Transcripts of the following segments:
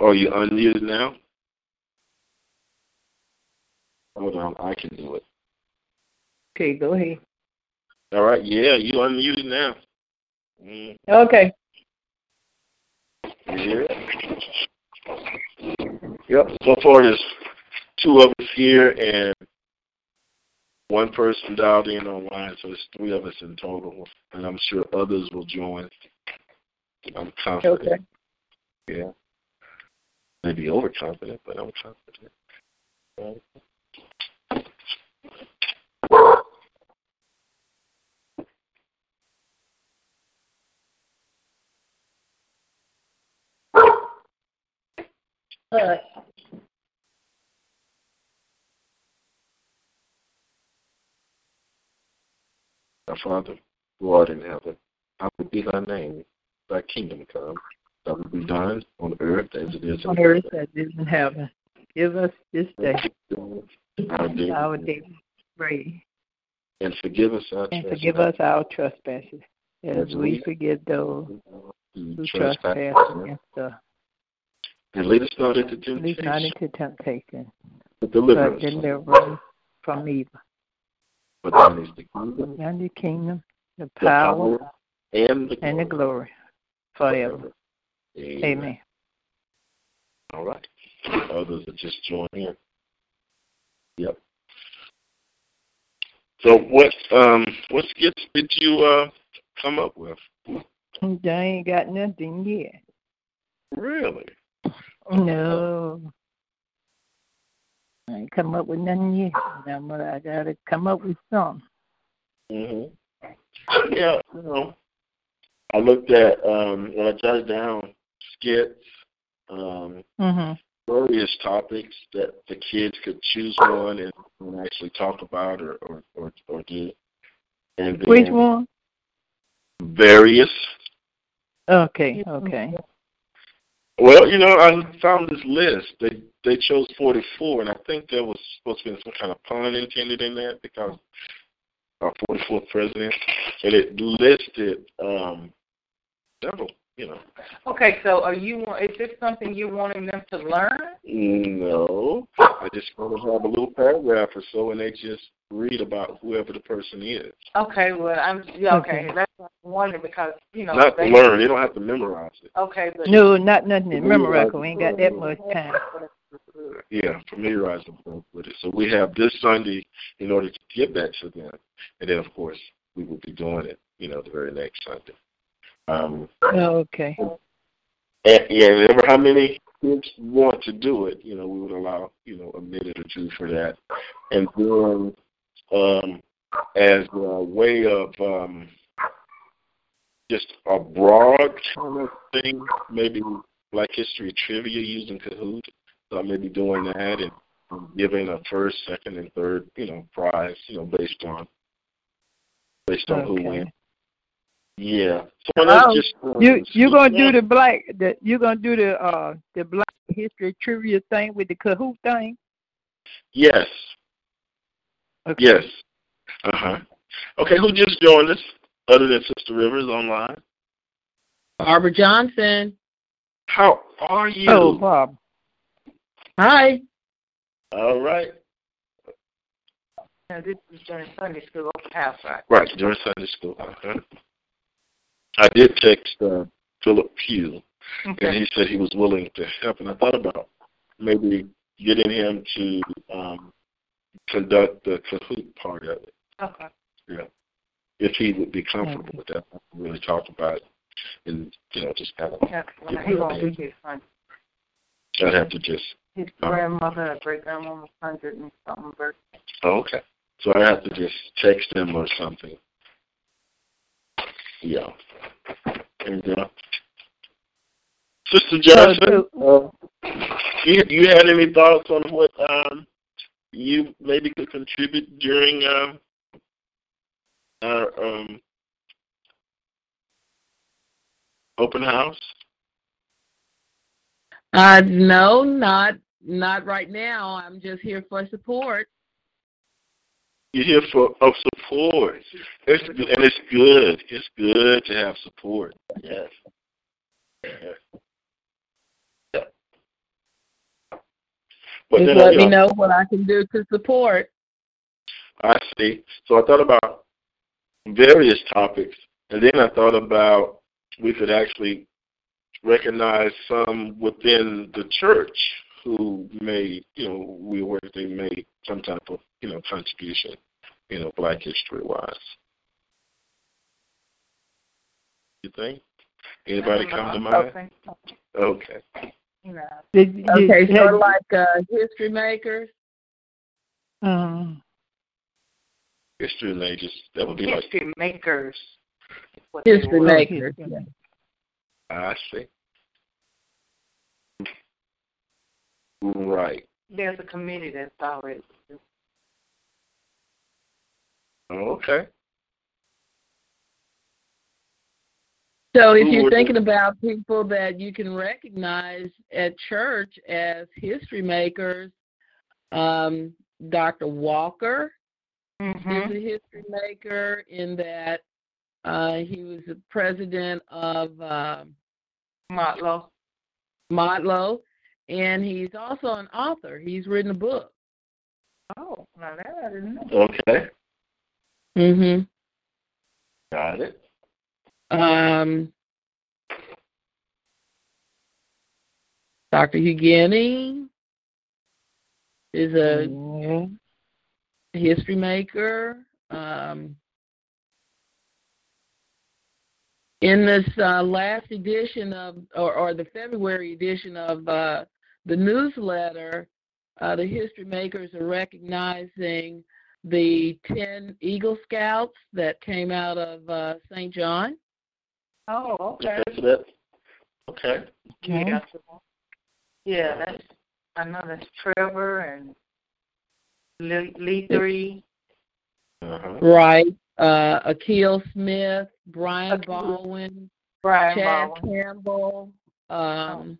Oh, you unmuted now? Hold on, I can do it. Okay, go ahead. All right, yeah, you unmuted now. Mm, Okay. yeah. Yep. So far, there's two of us here and one person dialed in online, so it's three of us in total, and I'm sure others will join. I'm confident. Okay. Yeah. Maybe overconfident, but I'm confident. Right. Our Father, who art in heaven, hallowed be thy name. Thy kingdom come. Will be done on earth as it is in On earth as it is in heaven. Give us this day Our daily our bread, daily bread, and forgive us our and forgive us our trespasses, as we forgive those who trespass against us. And lead us not into Lead not temptation, into temptation, but deliver but us deliver us from evil. For thine is the kingdom, And the kingdom, the power, and the and the glory glory forever. Amen. Amen. All right. Others are just joining in. Yep. So what um what skits did you uh come up with? I ain't got nothing yet. Really? No. I ain't come up with nothing yet. Now, but I gotta come up with something. Mhm. Yeah, you know. I looked at um when I jotted down skits, um, Mhm. various topics that the kids could choose one and, and actually talk about or or or, or do. And then Which one? various Okay, okay. Well, you know, I found this list. They they chose 44, and I think there was supposed to be some kind of pun intended in that because our 44th president, and it listed um, several. You know, Okay, so are you is this something you're wanting them to learn? no, I just want to have a little paragraph or so, and they just read about whoever the person is. Okay, well I'm yeah, okay. Okay. That's what I'm wondering because you know Not to they, learn; they don't have to memorize it. Okay, but No, not nothing to memorize. 'cause We ain't got that much time. Yeah, familiarize them with it. So we have this Sunday in order to get that to them, and then of course we will be doing it, you know, the very next Sunday. Um, Oh, okay. and, yeah, remember how many kids want to do it? You know, we would allow you know a minute or two for that, and then um, as a way of um, just a broad kind of thing, maybe Black History trivia using Kahoot. So I may be doing that and giving a first, second, and third, you know, prize, you know, based on based on who wins. Yeah. So when I Oh, just You you gonna do the black the you gonna do the uh the black history trivia thing with the Kahoot thing? Yes. Okay. Yes. Uh huh. Okay, who just joined us other than Sister Rivers online? Barbara Johnson. How are you? Oh, Bob. Hi. All right. now, this is during Sunday school open right? Right, during Sunday school. Uh-huh. I did text uh, Philip Pugh, and he said he was willing to help, and I thought about maybe getting him to um, conduct the Kahoot part of it. Okay. Yeah. If he would be comfortable Okay. with that, really talk about it, and you know, just kind of. Yeah, well, he won't be here Sunday. I'd have to just. His grandmother, great grandmother's hundred and something birthday. Oh, okay. So I have to just text him or something. Yeah. And uh, Sister Johnson, uh, you you had any thoughts on what um, you maybe could contribute during um, our um, open house? Uh, no, not not right now. I'm just here for support. You're here for of support. It's good, and it's good. It's good to have support. Yes. yes. But Just then, let you me know, know what I can do to support. I see. So I thought about various topics, and then I thought about we could actually recognize some within the church who made, you know, we were they made some type of, you know, contribution, you know, Black History wise. You think? Anybody come to mind? Okay. Okay. No. Did, did, Okay, have sort like uh, history makers. um, History majors. That would be like History makers. is what they History makers. history. I see. Right. There's a committee that's already. Okay. So if you're thinking about people that you can recognize at church as history makers, um, Dr. Walker is Mm-hmm. a history maker in that uh, he was the president of um Motlow. Motlow, and he's also an author. He's written a book. Oh, now that I didn't know. Okay. Mm-hmm. Got it. Um, Dr. Huguini is a yeah. history maker. Um, in this uh, last edition of, or, or the February edition of uh, the newsletter, uh, the history makers are recognizing the 10 Eagle Scouts that came out of uh, St. John. Oh, okay. Okay. So that. Okay. Yeah. Yeah, that's I know that's Trevor and Lee, Lee three. Uh-huh. Right. Uh, Akil Smith, Brian Akil. Baldwin, Brian Chad Baldwin. Campbell, um,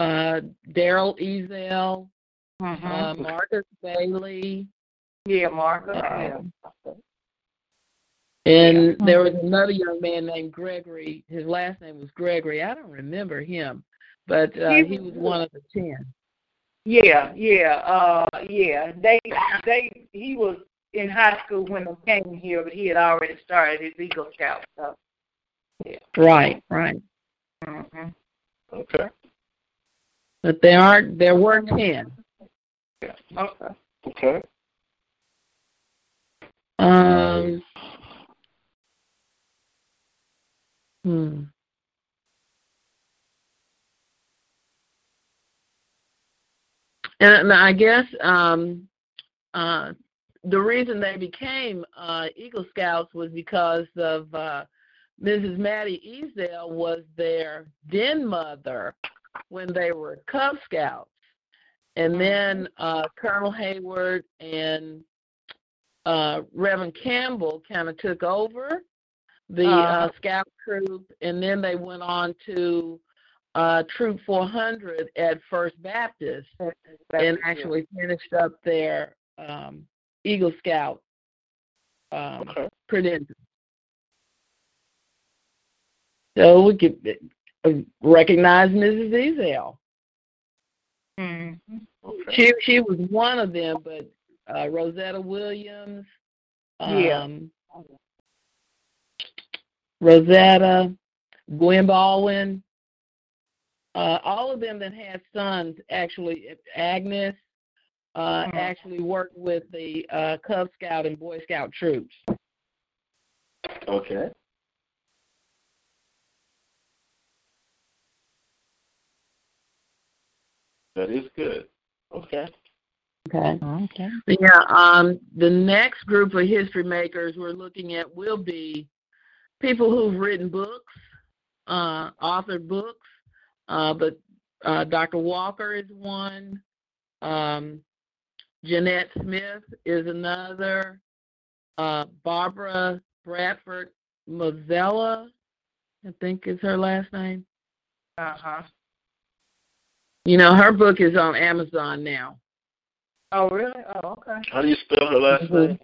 uh, Daryl Ezel, Mm-hmm. uh, Marcus Bailey, yeah, Marcus. Yeah. um, and there was another young man named Gregory. His last name was Gregory. I don't remember him, but uh, He he was was one of the ten. Yeah, yeah, uh, yeah. They, they, he was in high school when they came here, but he had already started his Eagle Scout stuff. Right, right. Mm-hmm. Okay. But there aren't. There were ten. Yeah. Okay. Okay. Um. Hmm. And, I guess um, uh, the reason they became uh, Eagle Scouts was because of uh, Mrs. Maddie Ezel was their den mother when they were Cub Scouts, and then uh, Colonel Hayward and uh, Reverend Campbell kind of took over the uh, Uh-huh. scout troop, and then they went on to uh, Troop 400 at First Baptist, and actually finished up their um, Eagle Scout um, Okay. credentials. So we could recognize Mrs. Ezel. Mm-hmm. Okay. She she was one of them, but uh, Rosetta Williams, um, Yeah. Rosetta, Gwen Baldwin, uh, all of them that had sons actually, Agnes, uh, Mhm. actually worked with the uh, Cub Scout and Boy Scout troops. Okay. That is good. Okay. Okay. Okay. Yeah. Um, the next group of history makers we're looking at will be people who've written books, uh, authored books. Uh, but uh, Dr. Walker is one. Um, Jeanette Smith is another. Uh, Barbara Bradford Mozella, I think is her last name. Uh huh. You know, her book is on Amazon now. Oh really? Oh okay. How do you spell her last Mhm. name?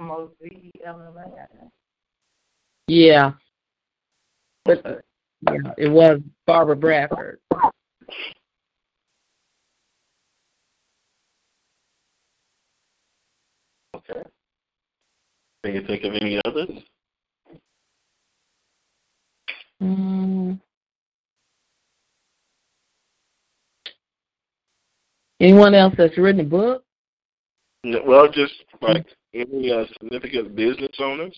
M O Z E L L A. Yeah. But uh, yeah, it was Barbara Bradford. Okay. Can you think of any others? Mm. Anyone else that's written a book? No, Well, just like any uh, significant business owners.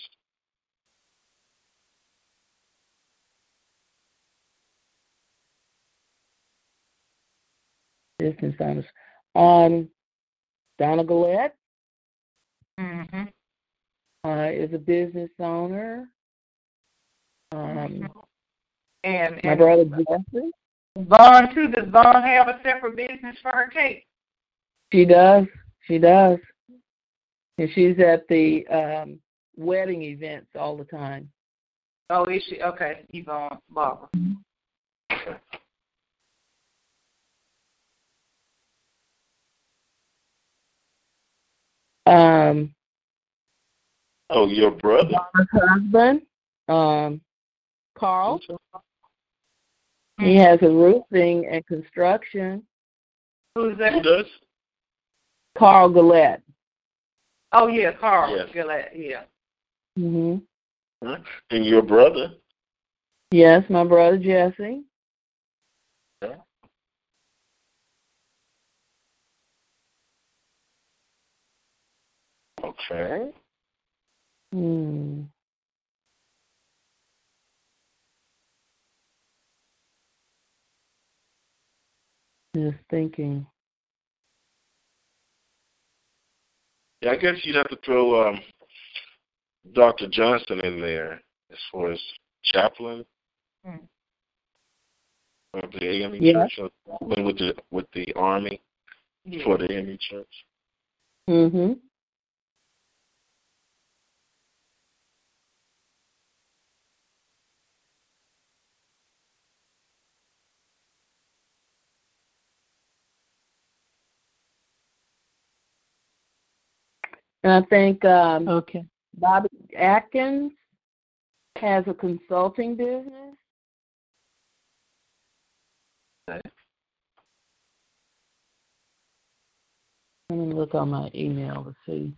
Business owners. Um, Donna Gillette Mhm. uh, is a business owner. Um, And my and brother Jeffrey, Vaughn too. Does Vaughn have a separate business for her cake? she does. She does. And she's at the um, wedding events all the time. Oh, is she? Okay, Yvonne Barbara. Um, Oh, your brother. Donna's husband, um, Carl, he has a roofing and construction. Who's Who that? does? Carl Gillette. Oh yeah, Carl. Yes. Gillette, Yeah. hmm And your brother. Yes, my brother Jesse. Okay. Hmm. Just thinking. Yeah, I guess you'd have to throw um, Dr. Johnson in there as far as chaplain Hmm. of the AME Yeah. Church, or with the with the Army Yeah. for the AME Church. hmm And I think um, Okay. Bobby Atkins has a consulting business. Let me look on my email to see.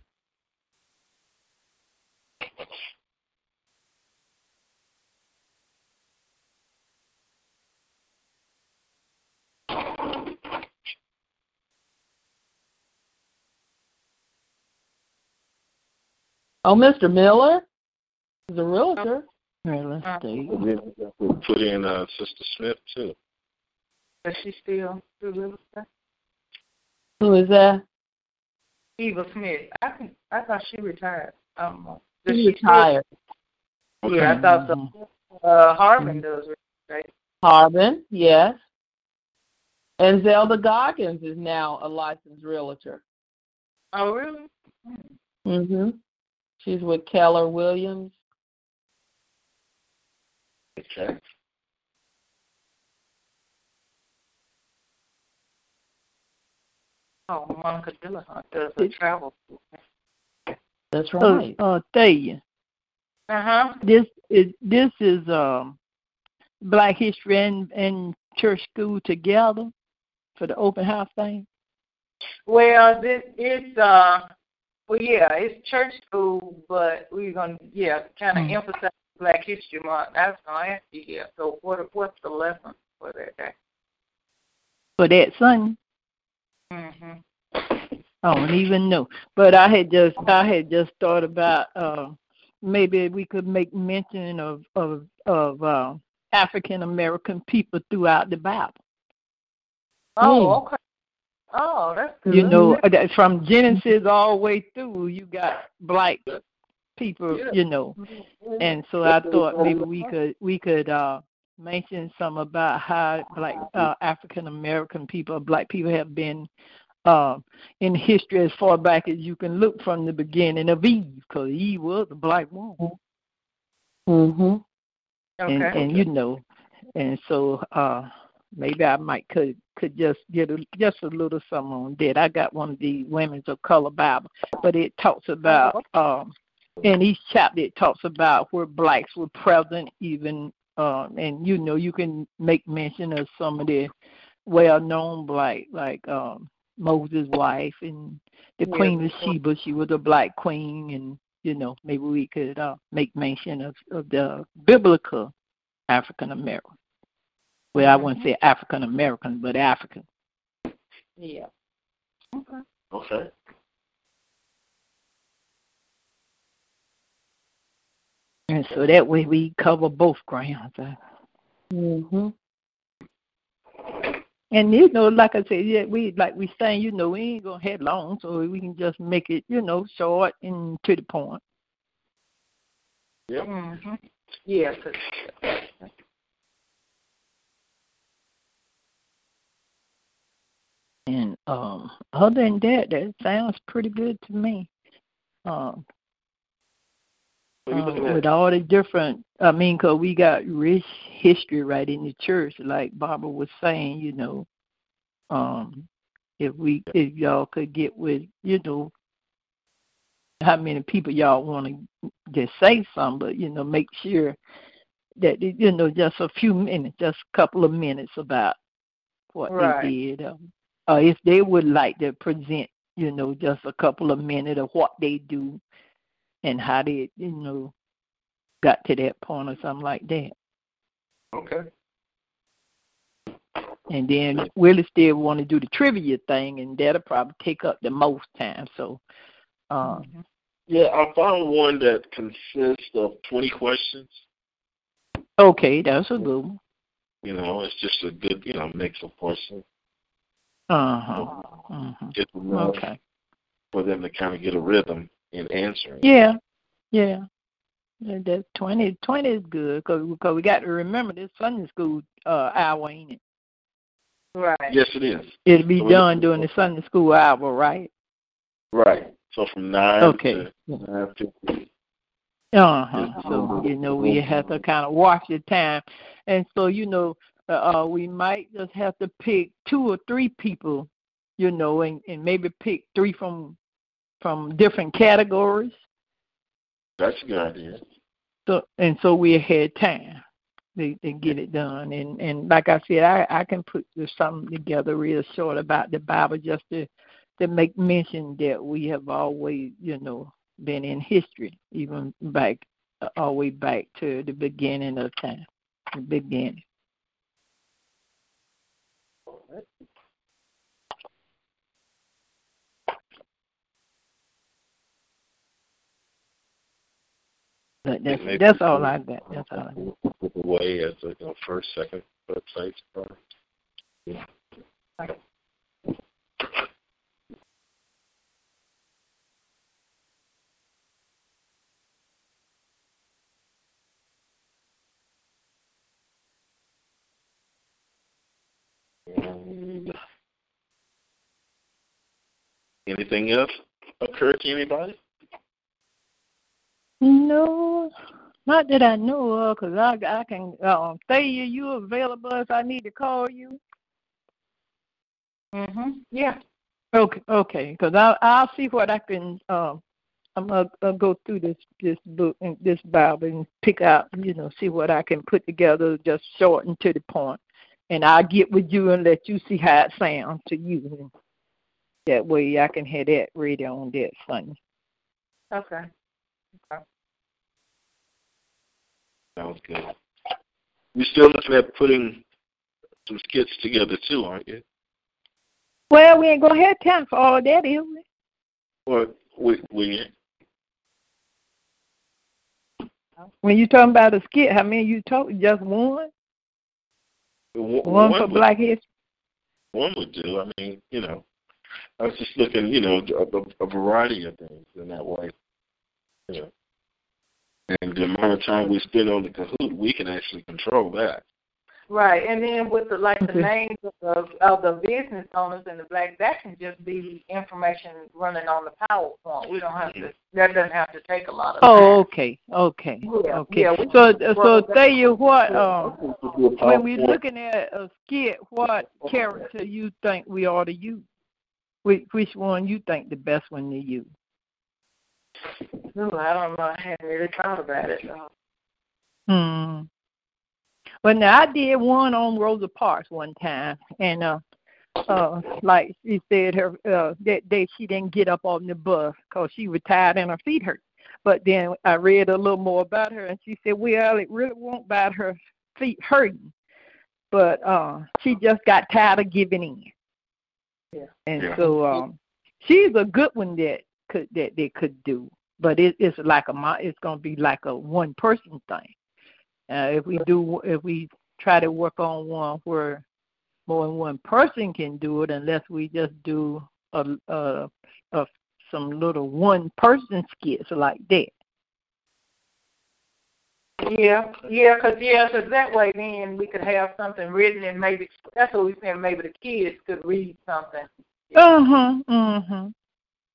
Oh, Mr. Miller is a realtor. All right, let's Uh, see. And then you have to put in uh, Sister Smith too. Does she still do real estate? Who is that? Eva Smith. I think I thought she retired. I don't know. Does She she still- retired. Yeah, I thought so. Uh, Harmon does real estate. Harbin, yes. And Zelda Goggins is now a licensed realtor. Oh, really? hmm She's with Keller Williams. Okay. Oh, Monica Dillahunt does a travel. That's Oh, right. uh, Thalia, Uh huh. this is this is um Black History and and church school together for the open house thing. Well, this it's uh, well, yeah, it's church school, but we're gonna yeah, kind of Mm. emphasize Black History Month. I was gonna ask you, yeah. So what what's the lesson for that day? for that Sunday. Mm-hmm. I don't even know. But I had just I had just thought about uh maybe we could make mention of of of uh, African American people throughout the Bible. Oh, okay. Oh, that's good. You know, uh, from Genesis all the way through, you got black people. Yeah. You know, and so I thought maybe we could we could uh mention some about how black uh, African American people, black people have been uh, in history as far back as you can look from the beginning of Eve, because Eve was a black woman, Mhm. Okay. and, and you know, and so uh maybe I might could could just get a, just a little something on that. I got one of the Women's of Color Bible, but it talks about um in each chapter it talks about where blacks were present even um and you know you can make mention of some of the well known black like um Moses' wife and the Yeah. Queen of Sheba, she was a black queen and you know, maybe we could uh make mention of, of the biblical African American. Well, I wouldn't say African American, but African. Yeah. Okay. Okay. And so that way we cover both grounds. Uh, Mhm. And you know, like I said, yeah, we like we saying, you know, we ain't gonna head long, so we can just make it, you know, short and to the point. Yep. Mhm. Yeah. 'cause- And um, other than that, that sounds pretty good to me. Um, What are you looking at? with all the different, I mean, 'cause we got rich history right in the church, like Barbara was saying, you know. Um, if we, if y'all could get with, you know, how many people y'all want to just say something, but you know, make sure that you know just a few minutes, just a couple of minutes about what Right. they did, um, or if they would like to present, you know, just a couple of minutes of what they do and how they, you know, got to that point or something like that. Okay. And then Willie still want to do the trivia thing, and that'll probably take up the most time. So, um, Yeah, I found one that consists of 20 questions. okay, that's a good one. You know, it's just a good, you know, mix of questions. Uh huh. Uh-huh. Just enough Okay. for them to kind of get a rhythm in answering. Yeah, yeah. That that 20, 20 is good because because we got to remember this Sunday school uh, hour, ain't it? Right. Yes, it is. It'll be So done during the Sunday school hour, right? Right. So from 9 Okay. to 9.50. Uh huh. So you know we have to kind of watch the time, and so you know uh, we might just have to pick two or three people, you know, and, and maybe pick three from from different categories. That's a good idea. So and so we had time to, to get it done. And and like I said, I I can put something together real short about the Bible just to to make mention that we have always, you know, been in history, even back uh, all the way back to the beginning of time, the beginning. But that's that's all I got. That's all I got. Put away as a you know, first, second website. Yeah. And anything else occur to anybody? No, not that I know of, because I, I can, um, Thea, you available if I need to call you? Mhm. Yeah. Okay, okay, because I'll, I'll see what I can, um, I'm gonna I'll go through this, this book and this Bible and pick out, you know, see what I can put together, just short and to the point. And I'll get with you and let you see how it sounds to you. And that way I can have that ready on that Sunday. Okay. Okay. Sounds good. You're still looking at putting some skits together too, aren't you? Well, we ain't gonna have time for all that, is we? Or we we When you talking about a skit, how many you talk? Just one? one, One for would, Black History? one would do. I mean, you know, I was just looking, you know, a, a variety of things in that way. You know. And the amount of time we spend on the Kahoot, we can actually control that. Right, and then with the like the names of of the business owners and the black, that can just be information running on the PowerPoint. We don't have to. That doesn't have to take a lot of. Oh, time. okay, okay, Yeah, okay. yeah, so, so work tell you what, um, when When we're looking at a skit, what character you think we ought to use? Which, which one you think the best one to use? Ooh, I don't know. I hadn't really thought about it. though. Hmm. Well, now I did one on Rosa Parks one time, and uh, uh, like she said, her uh, that day she didn't get up on the bus because she was tired and her feet hurt. But then I read a little more about her, and she said, "Well, it really won't about her feet hurting, but uh, she just got tired of giving in." Yeah. And Yeah. so um, she's a good one that could that they could do, but it, it's like a it's gonna be like a one person thing. Uh, if we do, if we try to work on one where more than one person can do it, unless we just do a, a, a some little one person skits like that. Yeah, yeah, cause yeah, 'cause that way then we could have something written and maybe that's what we said. Maybe the kids could read something. Uh huh. Uh huh.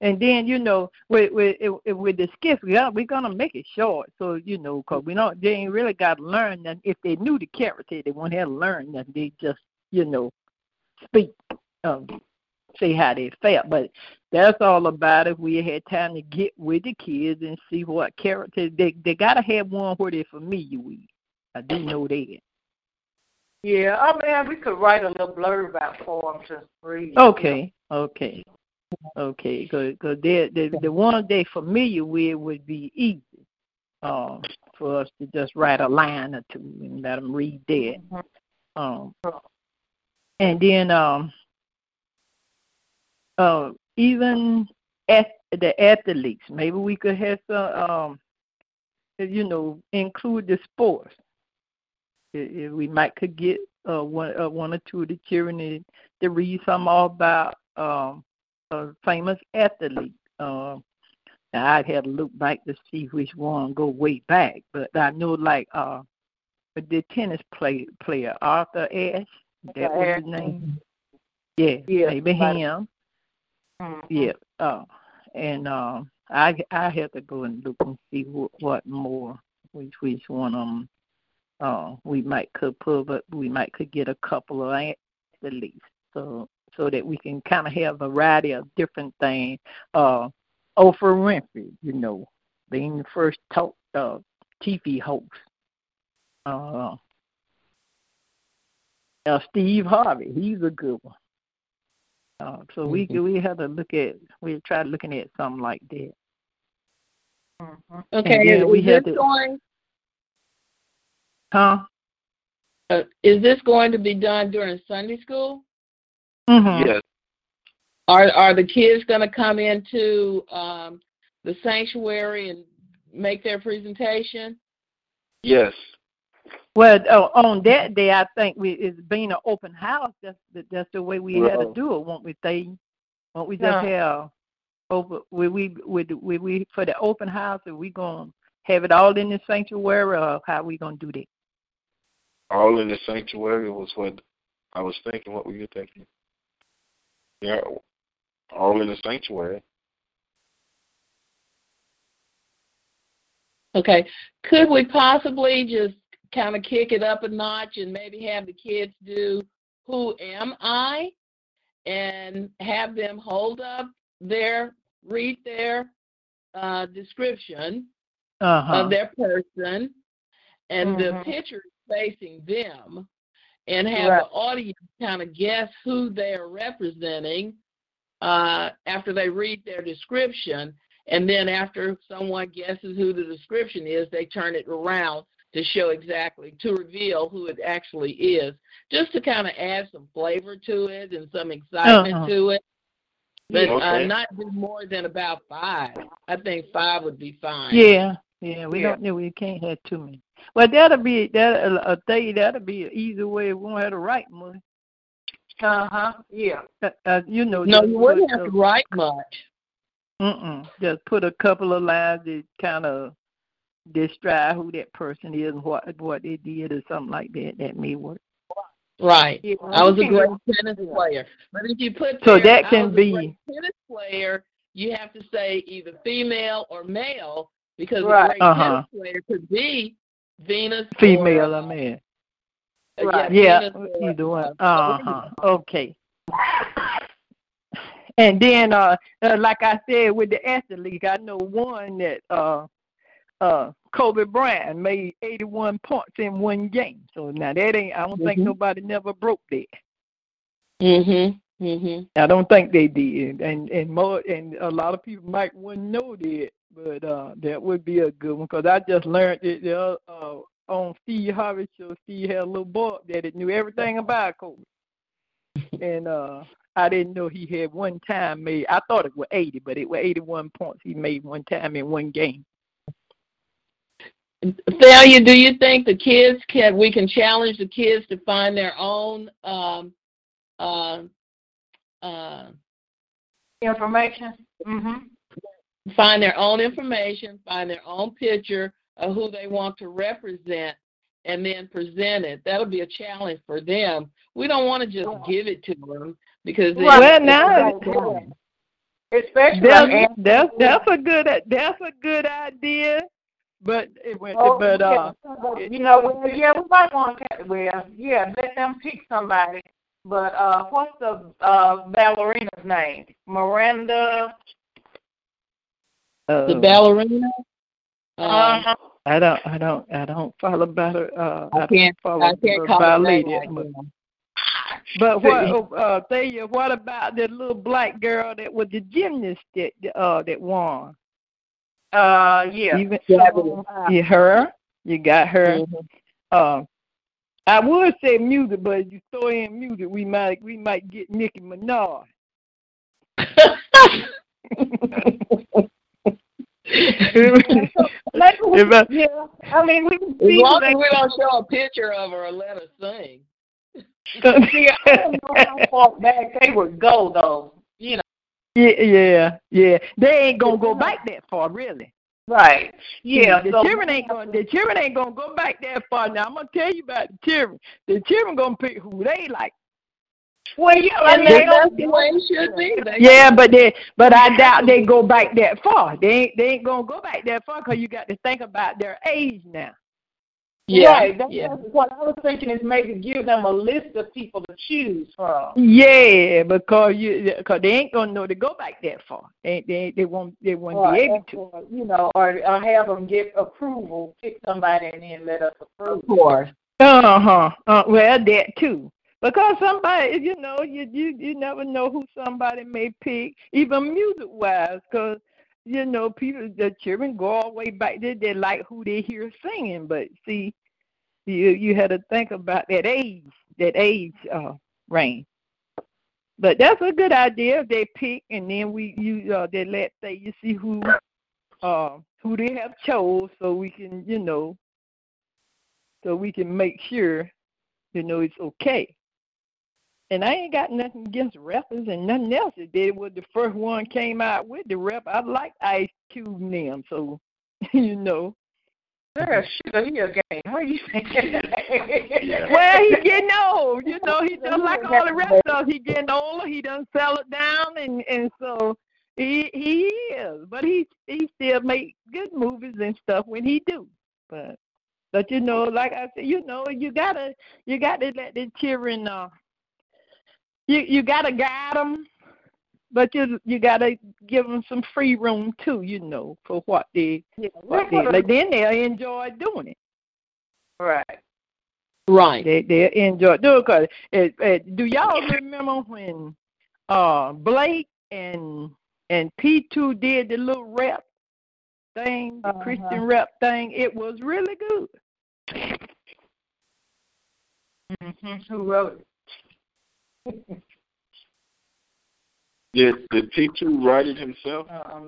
And then you know, with with with the skits, we got we're gonna make it short, so you know, 'cause we don't they ain't really got to learn that. If they knew the character, they won't have to learn that. They just you know speak, um, say how they felt. But that's all about if we had time to get with the kids and see what character they they gotta have one where they're familiar with. I do know that. Yeah, I mean we could write a little blurb out for them to read. Okay, okay, okay. Because they the the one they familiar with would be easy, um, for us to just write a line or two and let them read that. Mhm. Um, and then um, uh, even at the athletes, maybe we could have some, um, you know, include the sports. If if we might could get uh, one uh, one or two of the children to read some all about um, a famous athlete. Now I'd have to look back to see which one go way back, but I know like uh, the tennis play, player Arthur Ashe. That was his name. Yeah, Yeah, maybe him. Mhm. Yeah. Uh, and um, I I have to go and look and see what, what more, which which one of them uh, we might could put, but we might could get a couple of athletes, so so that we can kind of have a variety of different things. Uh, Oprah Winfrey, you know, being the first talk uh, TV host. Uh, uh, Steve Harvey, he's a good one. Uh, so we we have to look at we try looking at something like that. Mhm. Okay, is, we is this to- going? Huh? Uh, is this going to be done during Sunday school? Mm-hmm. Yes, Are are the kids going to come into um, the sanctuary and make their presentation? yes. Well, uh, on that day, I think we it's being an open house. That's the, that's the way we had to do it. Won't we? They won't we just have over? We we would we, we for the open house? Are we gonna have it all in the sanctuary, or how we gonna do that? All in the sanctuary was what I was thinking. What were you thinking? Yeah, all in the sanctuary. Okay. Could we possibly just kind of kick it up a notch and maybe have the kids do Who Am I? And have them hold up their, read their uh, description Uh huh. of their person, and the Mhm. picture facing them, and have Right. the audience kind of guess who they are representing uh, after they read their description. And then after someone guesses who the description is, they turn it around to show exactly, to reveal who it actually is, just to kind of add some flavor to it and some excitement Uh-huh. to it. But uh, Okay. not do more than about five. I think five would be fine. Yeah, yeah. We Yeah. don't. know we can't have too many. Well, that'll be that a, a day. That'll be an easy way. We won't have to write much. Uh huh. Yeah. Uh, uh, you know, No, you wouldn't put have to write much. Mm-mm. Just put a couple of lines that kind of describe who that person is and what what they did or something like that. That may work. Right. yeah. I was a great tennis player. But if you put So there, that I can was a be- great tennis player, you have to say either female or male because Right. a great Uh-huh. tennis player could be Venus Female or, or man. uh, Right. Yeah, Venus or, either one. uh, Uh huh. Okay. And then, uh, uh, like I said, with the athlete, I know one that uh, uh, Kobe Bryant made 81 points in one game. So now that ain't. I don't think Mhm. nobody never broke that. Mhm. Mhm. I don't think they did, and and more and a lot of people might wouldn't know that, but uh, that would be a good one because I just learned it uh, uh, on Steve Harvey show. Steve had a little boy that it knew everything about Kobe, and uh, I didn't know he had one time made. I thought it was eighty, but it was eighty-one points he made one time in one game. Thalia, do you think the kids can we can challenge the kids to find their own um uh uh Information. Mhm. find their own information, find their own picture of who they want to represent, and then present it. That'll be a challenge for them. We don't want to just give it to them because then Well, now Especially that's that's that's a good that's a good idea, but it went Oh, but uh. yeah. You know, well, yeah, we might want to. Well, yeah, let them pick somebody. But uh, what's the uh ballerina's name? Miranda. the uh, ballerina. Um, Uh-huh. I don't, I don't, I don't follow about Uh, I can't. follow I can't call her ballet name that right But what, uh, Thea, what about that little black girl that was the gymnast that, uh, that won? Uh, yeah. Even, So, uh, you her, you got her. Mhm. Uh, I would say music, but if you throw in music, we might, we might get Nicki Minaj. Maybe If I- yeah. I mean, we can As see. long as we don't show a picture of her or let her sing. See, I don't know how far back they would go, though. You know. yeah, yeah, yeah. They ain't gonna go back that far, really. Right. Yeah. the so- children ain't gonna. The children ain't gonna go back that far. Now I'm gonna tell you about the children. The children gonna pick who they like. Well, yeah. And they that's don't- the way it should be. Yeah, but they, but I doubt they go back that far. They ain't, they ain't gonna go back that far because you got to think about their age now. Yeah. Right. That's yeah. what I was thinking is maybe give them a list of people to choose from. Yeah, because you, because they ain't gonna know to go back that far. They, they, they won't, they won't Or, be able to. or, you know, or, or have them get approval, pick somebody and then let us approve. Of course. Uh huh. Uh, well, that too. Because somebody, you know, you you you never know who somebody may pick, even music wise. Because you know, people, the children go all the way back there. They like who they hear singing, but see, you you had to think about that age, that age uh range. But that's a good idea. They pick, and then we you uh, they let say you see who uh who they have chose, so we can you know so we can make sure, you know, it's okay. And I ain't got nothing against rappers and nothing else. If they was the first one came out with the rap, I like Ice Cube and them, so you know. Girl, shit, he a game. What are you thinking? Well, he getting old, you know. He just like all the rap stars. He getting older. He done sell it down, and and so he he is. But he he still make good movies and stuff when he do. But but you know, like I said, you know, you gotta you got to let the children. Uh, you you gotta guide them, but you you gotta give them some free room too. You know, for what they Yeah, what they like. Then they'll enjoy doing it. Right. Right. They they enjoy doing because it, it, do y'all remember when uh Blake and and P two did the little rap thing, the Uh-huh. Christian rap thing? It was really good. hmm Who wrote it? Did did T two write it himself? Uh,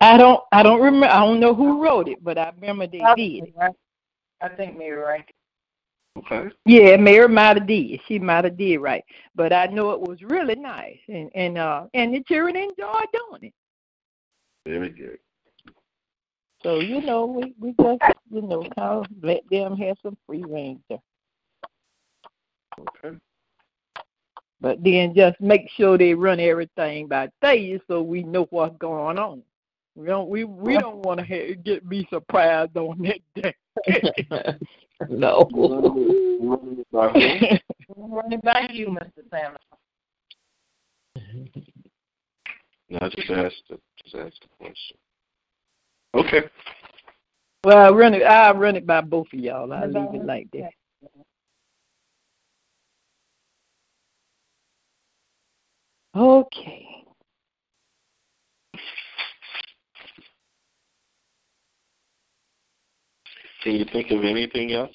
I don't I don't remember I don't know who wrote it, but I remember they I did. think Rankin. I think Mary Rankin. Okay. Yeah, Mary might have did. She might have did right, but I know it was really nice, and and uh and the children enjoyed doing it. Very good. So you know, we we just you know kind of let them have some free range there. Okay. But then just make sure they run everything by days so we know what's going on. We don't we we don't want to have, get be surprised on that day. no. Running it by who? Running by you, Mr. Sanders. No, I just asked the just asked the question. Okay. well, I run it. I run it by both of y'all. I leave it like that. Okay. Can you think of anything else?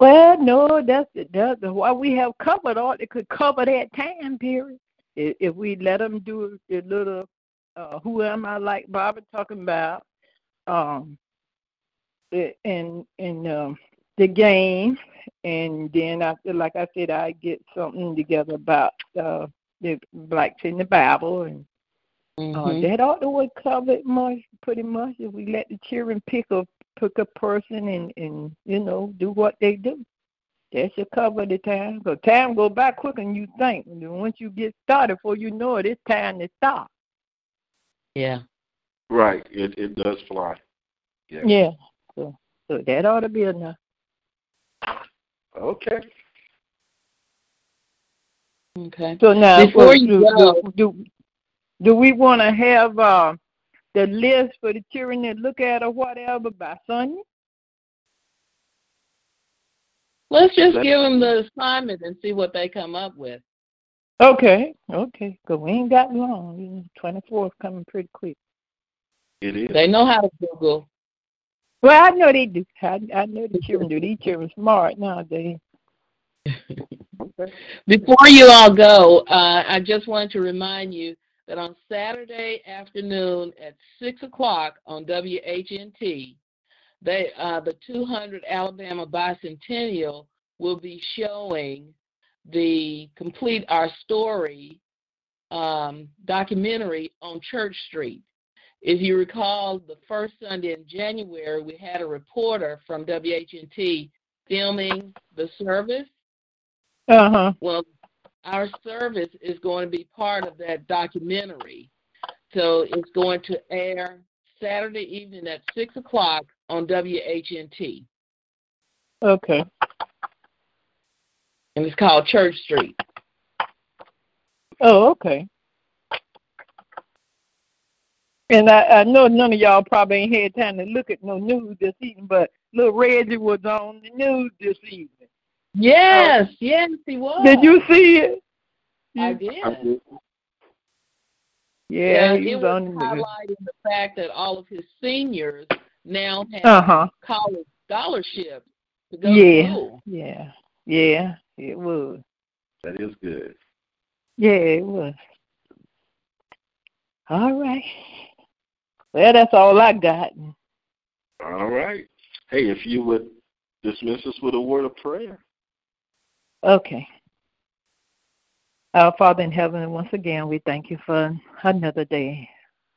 Well, no, that's that's why we have covered all. It could cover that time period if, if we let them do a little. Uh, who am I? Like Barbara talking about, um, and and um, the game, and then after, like I said, I get something together about uh, the blacks in the Bible, and uh, Mhm. that ought to would cover it much, pretty much. If we let the children pick a pick a person and and you know do what they do, that should cover the time. Cause time go by quicker than you think. And once you get started, before you know it, it's time to stop. Yeah. Right. It it does fly. Yeah. Yeah. So so that ought to be enough. Okay. Okay. So now, Before well, you do, go- do, do, do we want to have uh, the list for the children to look at or whatever by Sunday? Let's just That- give them the assignment and see what they come up with. Okay, okay, 'cause we ain't got long. Twenty fourth coming pretty quick. It is. They know how to Google. Well, I know they do. I, I know the children do. These children smart nowadays. Before you all go, uh, I just wanted to remind you that on Saturday afternoon at six o'clock on WHNT, they uh, the 200 Alabama Bicentennial will be showing the complete our story um, documentary on Church Street. If you recall, the first Sunday in January, we had a reporter from WHNT filming the service. Uh huh. Well, our service is going to be part of that documentary. So it's going to air Saturday evening at 6 o'clock on WHNT. Okay. And it's called Church Street. Oh, okay. And I, I know none of y'all probably ain't had time to look at no news this evening, but little Reggie was on the news this evening. Yes, yes, he was. Did you see it? I did. I did. Yeah, And he was was on the news. highlighting the fact that all of his seniors now have Uh huh. college scholarships to go Yeah. to school. Yeah. Yeah. It was. That is good. Yeah, it was. All right. Well, that's all I got. All right. Hey, if you would dismiss us with a word of prayer. Okay. Our Father in heaven, once again, we thank you for another day.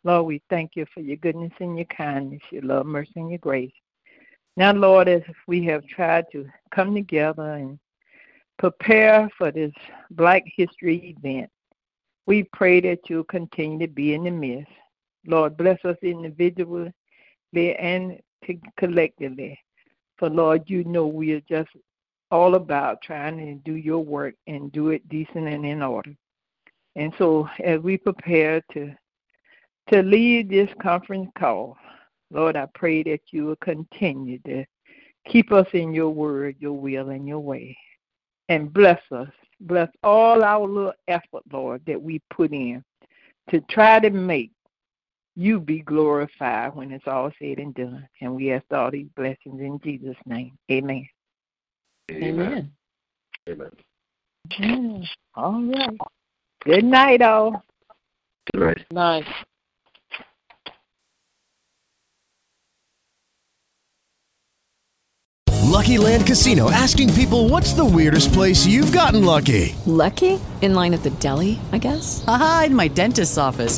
Lord, we thank you for your goodness and your kindness, your love, mercy, and your grace. Now, Lord, as we have tried to come together and prepare for this Black History event, we pray that you'll continue to be in the midst. Lord, bless us individually and collectively. For, Lord, you know we are just all about trying to do your work and do it decent and in order. And so as we prepare to to lead this conference call, Lord, I pray that you will continue to keep us in your word, your will, and your way. And bless us. Bless all our little effort, Lord, that we put in to try to make you be glorified when it's all said and done. And we ask all these blessings in Jesus' name. Amen. Amen. Amen. Mm, all right. Good night, all. Good night. Nice. Lucky Land Casino asking people what's the weirdest place you've gotten lucky? Lucky? In line at the deli, I guess? Aha, in my dentist's office.